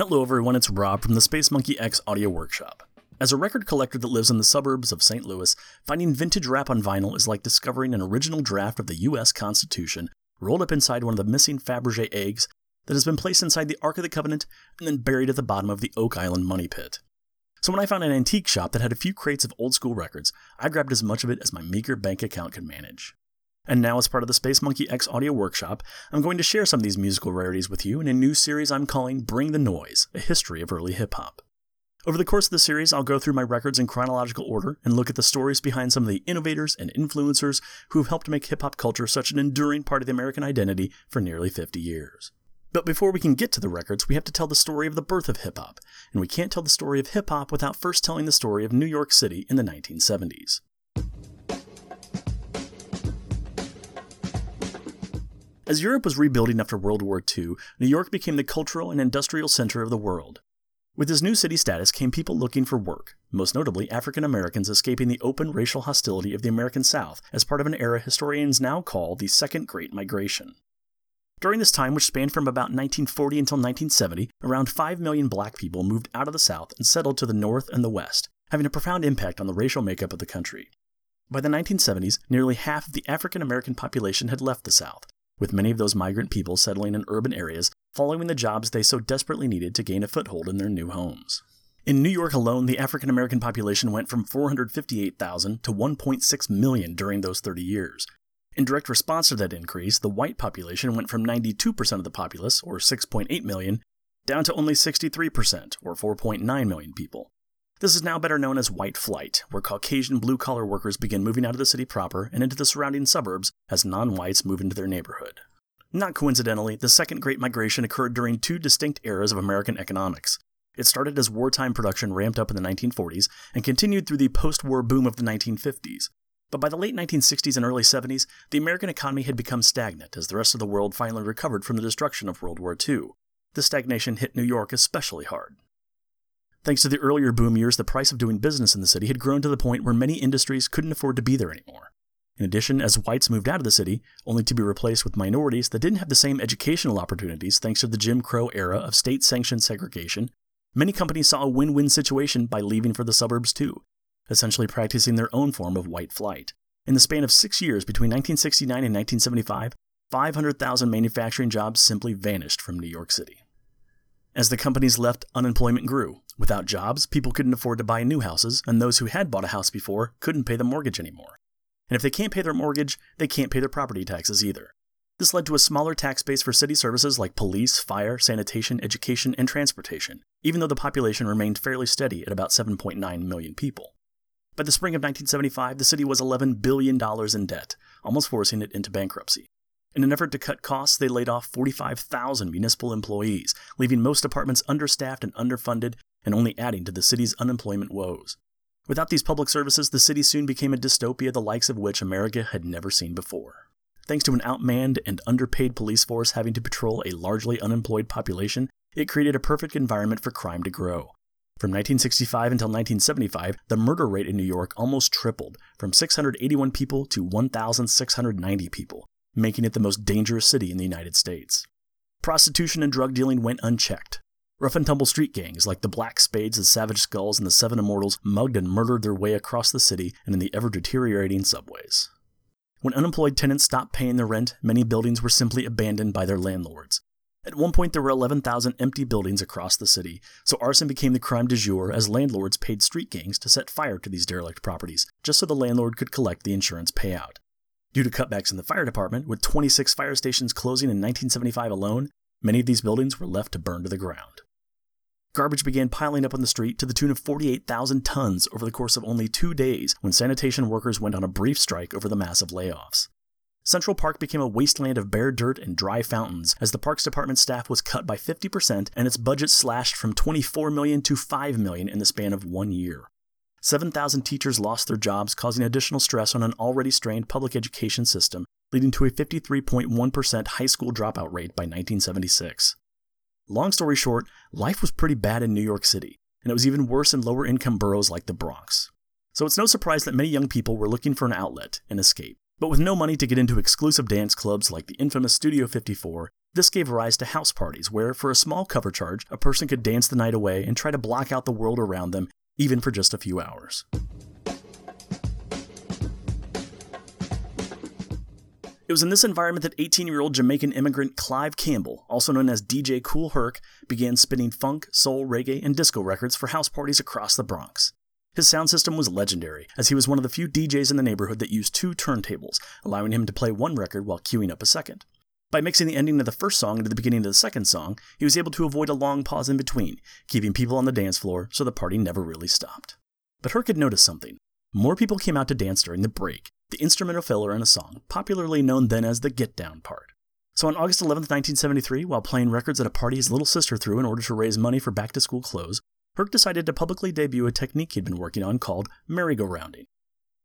Hello everyone, it's Rob from the Space Monkey X Audio Workshop. As a record collector that lives in the suburbs of St. Louis, finding vintage rap on vinyl is like discovering an original draft of the US Constitution rolled up inside one of the missing Fabergé eggs that has been placed inside the Ark of the Covenant and then buried at the bottom of the Oak Island money pit. So when I found an antique shop that had a few crates of old school records, I grabbed as much of it as my meager bank account could manage. And now, as part of the Space Monkey X audio workshop, I'm going to share some of these musical rarities with you in a new series I'm calling Bring the Noise A History of Early Hip Hop. Over the course of the series, I'll go through my records in chronological order and look at the stories behind some of the innovators and influencers who have helped make hip hop culture such an enduring part of the American identity for nearly 50 years. But before we can get to the records, we have to tell the story of the birth of hip hop, and we can't tell the story of hip hop without first telling the story of New York City in the 1970s. As Europe was rebuilding after World War II, New York became the cultural and industrial center of the world. With this new city status came people looking for work, most notably African Americans escaping the open racial hostility of the American South as part of an era historians now call the Second Great Migration. During this time, which spanned from about 1940 until 1970, around 5 million black people moved out of the South and settled to the North and the West, having a profound impact on the racial makeup of the country. By the 1970s, nearly half of the African American population had left the South, with many of those migrant people settling in urban areas following the jobs they so desperately needed to gain a foothold in their new homes. In New York alone, the African American population went from 458,000 to 1.6 million during those 30 years. In direct response to that increase, the white population went from 92% of the populace, or 6.8 million, down to only 63%, or 4.9 million people. This is now better known as white flight, where Caucasian blue collar workers begin moving out of the city proper and into the surrounding suburbs as non whites move into their neighborhood. Not coincidentally, the Second Great Migration occurred during two distinct eras of American economics. It started as wartime production ramped up in the 1940s and continued through the post war boom of the 1950s. But by the late 1960s and early 70s, the American economy had become stagnant as the rest of the world finally recovered from the destruction of World War II. This stagnation hit New York especially hard. Thanks to the earlier boom years, the price of doing business in the city had grown to the point where many industries couldn't afford to be there anymore. In addition, as whites moved out of the city, only to be replaced with minorities that didn't have the same educational opportunities thanks to the Jim Crow era of state sanctioned segregation, many companies saw a win win situation by leaving for the suburbs too, essentially practicing their own form of white flight. In the span of six years between 1969 and 1975, 500,000 manufacturing jobs simply vanished from New York City. As the companies left, unemployment grew. Without jobs, people couldn't afford to buy new houses, and those who had bought a house before couldn't pay the mortgage anymore. And if they can't pay their mortgage, they can't pay their property taxes either. This led to a smaller tax base for city services like police, fire, sanitation, education, and transportation, even though the population remained fairly steady at about 7.9 million people. By the spring of 1975, the city was $11 billion in debt, almost forcing it into bankruptcy. In an effort to cut costs, they laid off 45,000 municipal employees, leaving most departments understaffed and underfunded and only adding to the city's unemployment woes. Without these public services, the city soon became a dystopia the likes of which America had never seen before. Thanks to an outmanned and underpaid police force having to patrol a largely unemployed population, it created a perfect environment for crime to grow. From 1965 until 1975, the murder rate in New York almost tripled, from 681 people to 1,690 people, making it the most dangerous city in the United States. Prostitution and drug dealing went unchecked. Rough and tumble street gangs like the Black Spades, the Savage Skulls, and the Seven Immortals mugged and murdered their way across the city and in the ever deteriorating subways. When unemployed tenants stopped paying their rent, many buildings were simply abandoned by their landlords. At one point, there were 11,000 empty buildings across the city, so arson became the crime du jour as landlords paid street gangs to set fire to these derelict properties, just so the landlord could collect the insurance payout. Due to cutbacks in the fire department, with 26 fire stations closing in 1975 alone, many of these buildings were left to burn to the ground. Garbage began piling up on the street to the tune of 48,000 tons over the course of only two days when sanitation workers went on a brief strike over the massive layoffs. Central Park became a wasteland of bare dirt and dry fountains as the Parks Department staff was cut by 50% and its budget slashed from 24 million to 5 million in the span of one year. 7,000 teachers lost their jobs, causing additional stress on an already strained public education system, leading to a 53.1% high school dropout rate by 1976. Long story short, life was pretty bad in New York City, and it was even worse in lower income boroughs like the Bronx. So it's no surprise that many young people were looking for an outlet, an escape. But with no money to get into exclusive dance clubs like the infamous Studio 54, This gave rise to house parties, where, for a small cover charge, a person could dance the night away and try to block out the world around them, even for just a few hours. It was in this environment that 18 year old Jamaican immigrant Clive Campbell, also known as DJ Kool Herc, began spinning funk, soul, reggae, and disco records for house parties across the Bronx. His sound system was legendary, as he was one of the few DJs in the neighborhood that used two turntables, allowing him to play one record while queuing up a second. By mixing the ending of the first song into the beginning of the second song, he was able to avoid a long pause in between, keeping people on the dance floor so the party never really stopped. But Herc had noticed something. More people came out to dance during the break, the instrumental filler in a song, popularly known then as the get down part. So on August 11, 1973, while playing records at a party his little sister threw in order to raise money for back to school clothes, Herc decided to publicly debut a technique he'd been working on called merry-go-rounding.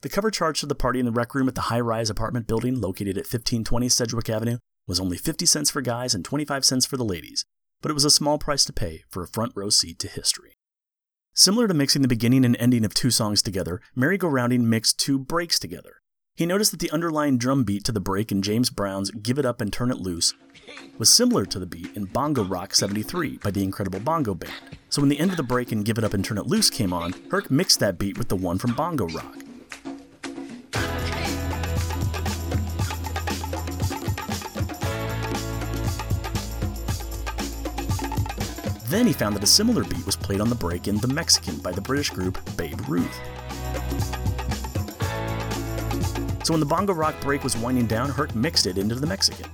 The cover charge to the party in the rec room at the high rise apartment building located at 1520 Sedgwick Avenue was only 50 cents for guys and 25 cents for the ladies, but it was a small price to pay for a front row seat to history. Similar to mixing the beginning and ending of two songs together, merry-go-rounding mixed two breaks together. He noticed that the underlying drum beat to the break in James Brown's Give It Up and Turn It Loose was similar to the beat in Bongo Rock 73 by the Incredible Bongo Band. So when the end of the break in Give It Up and Turn It Loose came on, Herc mixed that beat with the one from Bongo Rock. Then he found that a similar beat was played on the break in The Mexican by the British group Babe Ruth. So when the bongo rock break was winding down, Herc mixed it into the Mexican.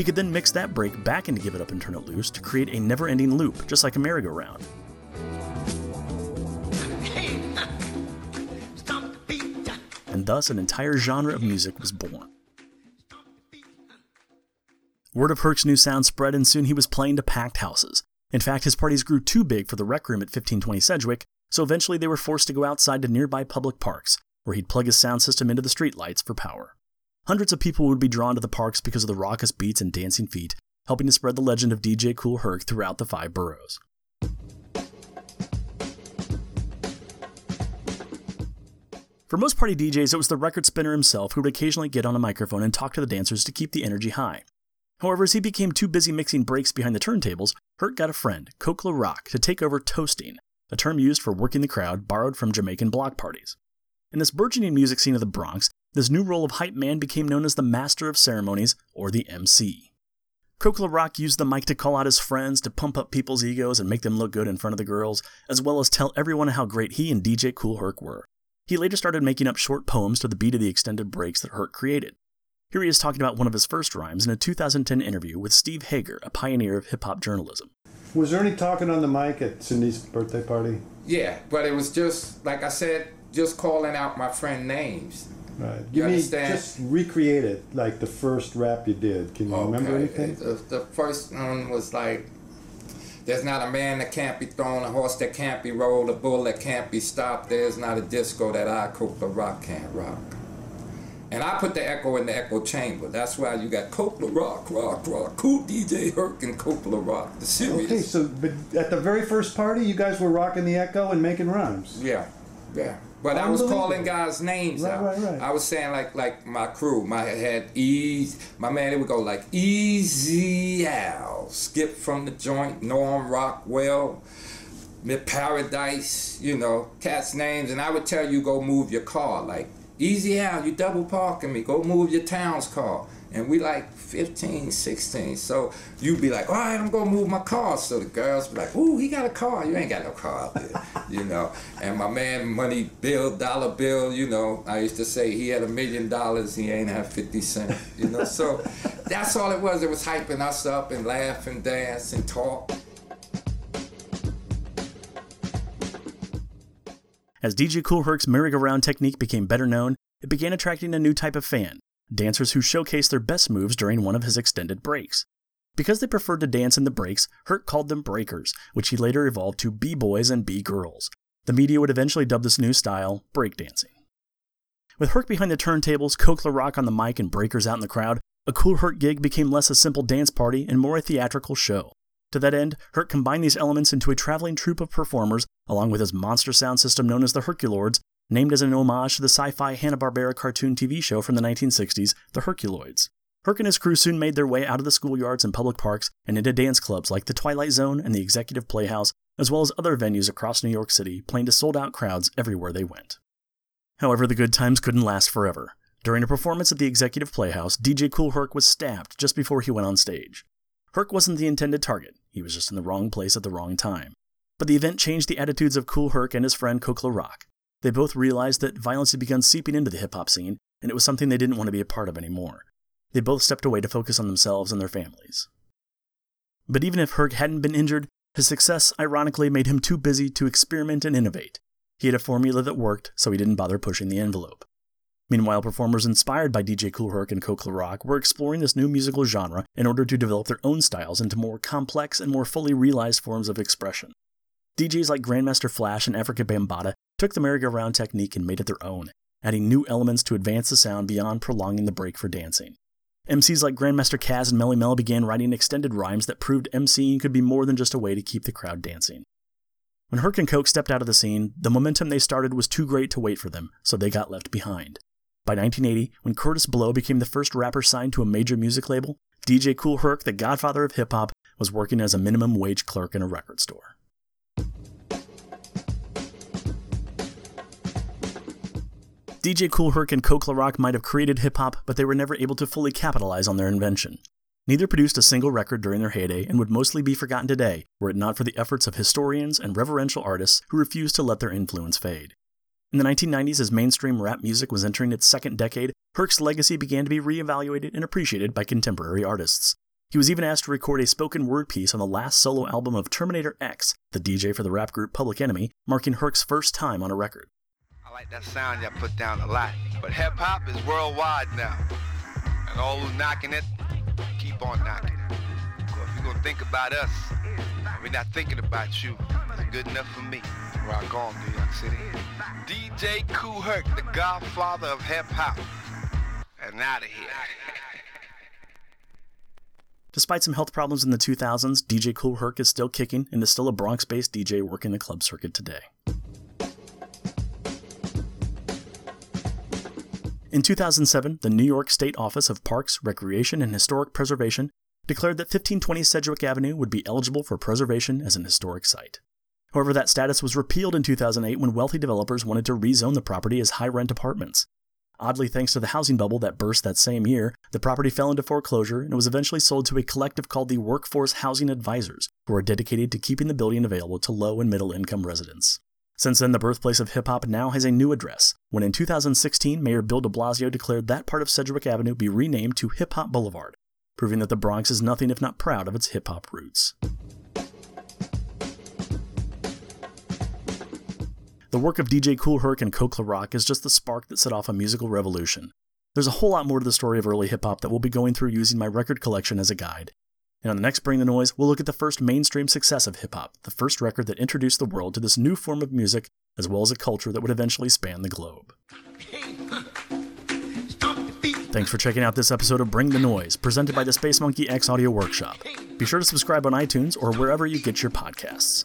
He could then mix that break back into Give It Up and Turn It Loose to create a never ending loop, just like a merry-go-round. and thus an entire genre of music was born. Word of Herc's new sound spread, and soon he was playing to packed houses. In fact, his parties grew too big for the rec room at 1520 Sedgwick, so eventually they were forced to go outside to nearby public parks, where he'd plug his sound system into the streetlights for power. Hundreds of people would be drawn to the parks because of the raucous beats and dancing feet, helping to spread the legend of DJ Kool Herc throughout the five boroughs. For most party DJs, it was the record spinner himself who would occasionally get on a microphone and talk to the dancers to keep the energy high. However, as he became too busy mixing breaks behind the turntables, Herc got a friend, Coke Rock, to take over toasting, a term used for working the crowd borrowed from Jamaican block parties. In this burgeoning music scene of the Bronx, this new role of hype man became known as the Master of Ceremonies, or the MC. Coke La Rock used the mic to call out his friends, to pump up people's egos and make them look good in front of the girls, as well as tell everyone how great he and DJ Kool Herc were. He later started making up short poems to the beat of the extended breaks that Herc created. Here he is talking about one of his first rhymes in a 2010 interview with Steve Hager, a pioneer of hip hop journalism. Was there any talking on the mic at Cindy's birthday party? Yeah, but it was just, like I said, just calling out my friend names. Right. You Give me understand? just recreate it like the first rap you did. Can you remember anything? The, the first one was like, there's not a man that can't be thrown, a horse that can't be rolled, a bull that can't be stopped. There's not a disco that I, Coke the Rock, can't rock. And I put the echo in the echo chamber. That's why you got Coke La Rock, rock, rock, cool DJ Herc and Coke La Rock. The series. Okay, so but at the very first party, you guys were rocking the echo and making rhymes. Yeah, yeah. But I was calling guys' names Right, out. right, right. I was saying like like my crew, my had Easy, my man. It would go like Easy Al, Skip from the joint, Norm Rockwell, Mid Paradise, you know, cats names, and I would tell you go move your car. Like Easy Al, you double parking me. Go move your town's car. And we like 15, 16. So you'd be like, all right, I'm gonna move my car. So the girls be like, ooh, he got a car. You ain't got no car out there, you know. And my man, Money Bill, Dollar Bill, you know, I used to say he had a million dollars, he ain't have 50 cents, you know. So that's all it was. It was hyping us up and laugh and dance and talk. As DJ Kool Herc's merry-go-round technique became better known, it began attracting a new type of fan, dancers who showcased their best moves during one of his extended breaks. Because they preferred to dance in the breaks, Herc called them breakers, which he later evolved to B-boys and B-girls. The media would eventually dub this new style breakdancing. With Herc behind the turntables, Coke La Rock on the mic, and breakers out in the crowd, A Kool Herc gig became less a simple dance party and more a theatrical show. To that end, Herc combined these elements into a traveling troupe of performers, along with his monster sound system known as the Herculords, named as an homage to the sci fi Hanna-Barbera cartoon TV show from the 1960s, The Herculoids. Herc and his crew soon made their way out of the schoolyards and public parks and into dance clubs like the Twilight Zone and the Executive Playhouse, as well as other venues across New York City, playing to sold out crowds everywhere they went. However, the good times couldn't last forever. During a performance at the Executive Playhouse, DJ Kool Herc was stabbed just before he went on stage. Herc wasn't the intended target, he was just in the wrong place at the wrong time. But the event changed the attitudes of Kool Herc and his friend Coke La Rock. They both realized that violence had begun seeping into the hip hop scene, and it was something they didn't want to be a part of anymore. They both stepped away to focus on themselves and their families. But even if Herc hadn't been injured, his success ironically made him too busy to experiment and innovate. He had a formula that worked, so he didn't bother pushing the envelope. Meanwhile, performers inspired by DJ Kool Herc and Coke Rock were exploring this new musical genre in order to develop their own styles into more complex and more fully realized forms of expression. DJs like Grandmaster Flash and Afrika Bambaataa took the merry-go-round technique and made it their own, adding new elements to advance the sound beyond prolonging the break for dancing. MCs like Grandmaster Caz and Melle Mel began writing extended rhymes that proved MCing could be more than just a way to keep the crowd dancing. When Herc and Coke stepped out of the scene, the momentum they started was too great to wait for them, so they got left behind. By 1980, when Kurtis Blow became the first rapper signed to a major music label, DJ Kool Herc, the godfather of hip hop, was working as a minimum wage clerk in a record store. DJ Kool Herc and Coke Rock might have created hip hop, but they were never able to fully capitalize on their invention. Neither produced a single record during their heyday and would mostly be forgotten today were it not for the efforts of historians and reverential artists who refused to let their influence fade. In the 1990s, as mainstream rap music was entering its second decade, Herc's legacy began to be reevaluated and appreciated by contemporary artists. He was even asked to record a spoken word piece on the last solo album of Terminator X, the DJ for the rap group Public Enemy, marking Herc's first time on a record. I like that sound y'all put down a lot, but hip hop is worldwide now. And all who's knocking it, keep on knocking it. So if you're gonna think about us, we're not thinking about you. It's good enough for me. Rock on, New York City. DJ Kool Herc, the godfather of hip hop. And out of here. Despite some health problems in the 2000s, DJ Kool Herc is still kicking and is still a Bronx based DJ working the club circuit today. In 2007, the New York State Office of Parks, Recreation, and Historic Preservation declared that 1520 Sedgwick Avenue would be eligible for preservation as an historic site. However, that status was repealed in 2008 when wealthy developers wanted to rezone the property as high rent apartments. Oddly, thanks to the housing bubble that burst that same year, the property fell into foreclosure and was eventually sold to a collective called the Workforce Housing Advisors, who are dedicated to keeping the building available to low and middle income residents. Since then, the birthplace of hip hop now has a new address, when in 2016, Mayor Bill de Blasio declared that part of Sedgwick Avenue be renamed to Hip Hop Boulevard, proving that the Bronx is nothing if not proud of its hip hop roots. The work of DJ Kool Herc and Coke La Rock is just the spark that set off a musical revolution. There's a whole lot more to the story of early hip hop that we'll be going through using my record collection as a guide. And on the next Bring the Noise, we'll look at the first mainstream success of hip hop, the first record that introduced the world to this new form of music, as well as a culture that would eventually span the globe. Thanks for checking out this episode of Bring the Noise, presented by the Space Monkey X Audio Workshop. Be sure to subscribe on iTunes or wherever you get your podcasts.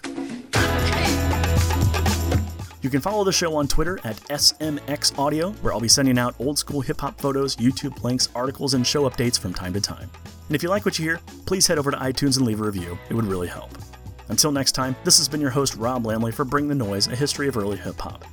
You can follow the show on Twitter at SMX Audio, where I'll be sending out old school hip hop photos, YouTube links, articles, and show updates from time to time. And if you like what you hear, please head over to iTunes and leave a review. It would really help. Until next time, this has been your host, Rob Lamley, for Bring the Noise, a history of early hip hop.